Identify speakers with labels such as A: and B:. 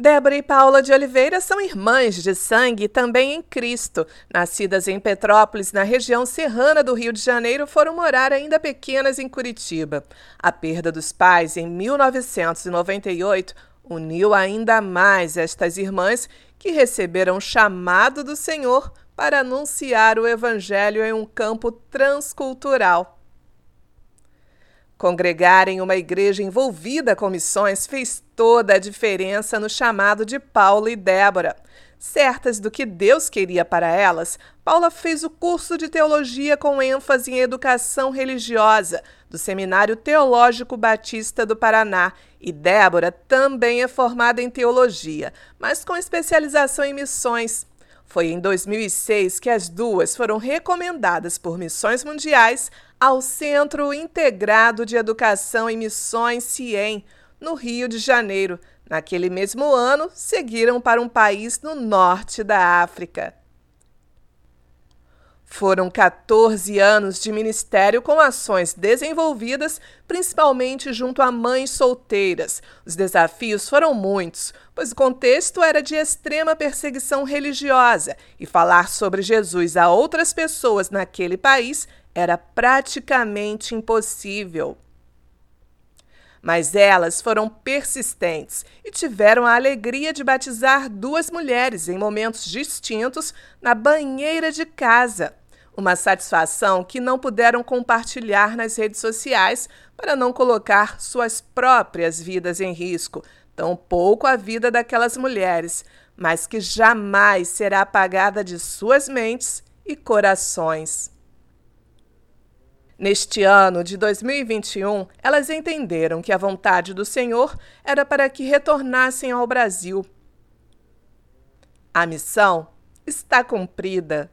A: Débora e Paula de Oliveira são irmãs de sangue também em Cristo. Nascidas em Petrópolis, na região serrana do Rio de Janeiro, foram morar ainda pequenas em Curitiba. A perda dos pais em 1998 uniu ainda mais estas irmãs que receberam o chamado do Senhor para anunciar o Evangelho em um campo transcultural. Congregar em uma igreja envolvida com missões fez toda a diferença no chamado de Paula e Débora. Certas do que Deus queria para elas, Paula fez o curso de teologia com ênfase em educação religiosa do Seminário Teológico Batista do Paraná e Débora também é formada em teologia, mas com especialização em missões. Foi em 2006 que as duas foram recomendadas por Missões Mundiais ao Centro Integrado de Educação em Missões CIEM, no Rio de Janeiro. Naquele mesmo ano, seguiram para um país no norte da África. Foram 14 anos de ministério com ações desenvolvidas principalmente junto a mães solteiras. Os desafios foram muitos, pois o contexto era de extrema perseguição religiosa e falar sobre Jesus a outras pessoas naquele país era praticamente impossível. Mas elas foram persistentes e tiveram a alegria de batizar duas mulheres em momentos distintos na banheira de casa. Uma satisfação que não puderam compartilhar nas redes sociais para não colocar suas próprias vidas em risco, tampouco a vida daquelas mulheres, mas que jamais será apagada de suas mentes e corações. Neste ano de 2021, elas entenderam que a vontade do Senhor era para que retornassem ao Brasil. A missão está cumprida.